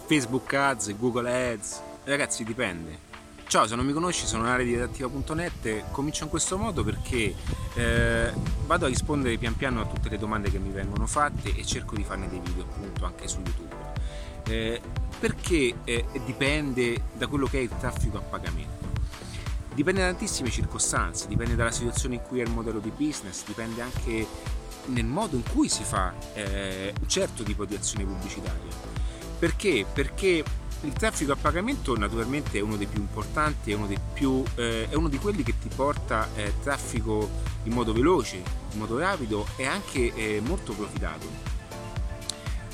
Facebook Ads, Google Ads. Ragazzi, dipende. Ciao, se non mi conosci sono Nare di Redattiva.net, comincio in questo modo perché eh, vado a rispondere pian piano a tutte le domande che mi vengono fatte e cerco di farne dei video appunto anche su YouTube. Eh, perché eh, dipende da quello che è il traffico a pagamento. Dipende da tantissime circostanze, dipende dalla situazione in cui è il modello di business, dipende anche nel modo in cui si fa eh, un certo tipo di azione pubblicitaria. Perché? Perché il traffico a pagamento naturalmente è uno dei più importanti, è uno, più, eh, è uno di quelli che ti porta eh, traffico in modo veloce, in modo rapido e anche eh, molto profittato.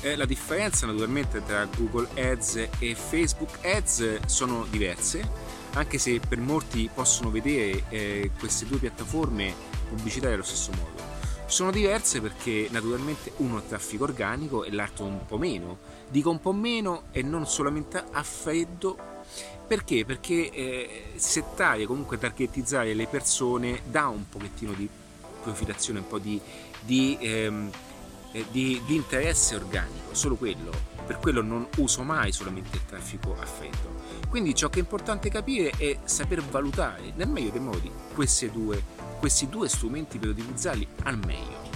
Eh, la differenza naturalmente tra Google Ads e Facebook Ads sono diverse, anche se per molti possono vedere eh, queste due piattaforme pubblicitarie allo stesso modo. Sono diverse perché naturalmente uno ha traffico organico e l'altro un po' meno. Dico un po' meno e non solamente a freddo. Perché? Perché eh, settare, comunque targetizzare le persone dà un pochettino di profilazione, un po' di, di, ehm, eh, di, di interesse organico, solo quello. Per quello non uso mai solamente il traffico a freddo. Quindi ciò che è importante capire è saper valutare nel meglio dei modi due, questi due strumenti per utilizzarli al meglio.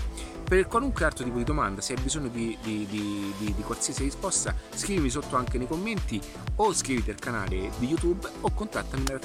Per qualunque altro tipo di domanda, se hai bisogno di, di, di, di, qualsiasi risposta, scrivimi sotto anche nei commenti o iscriviti al canale di YouTube o contattami da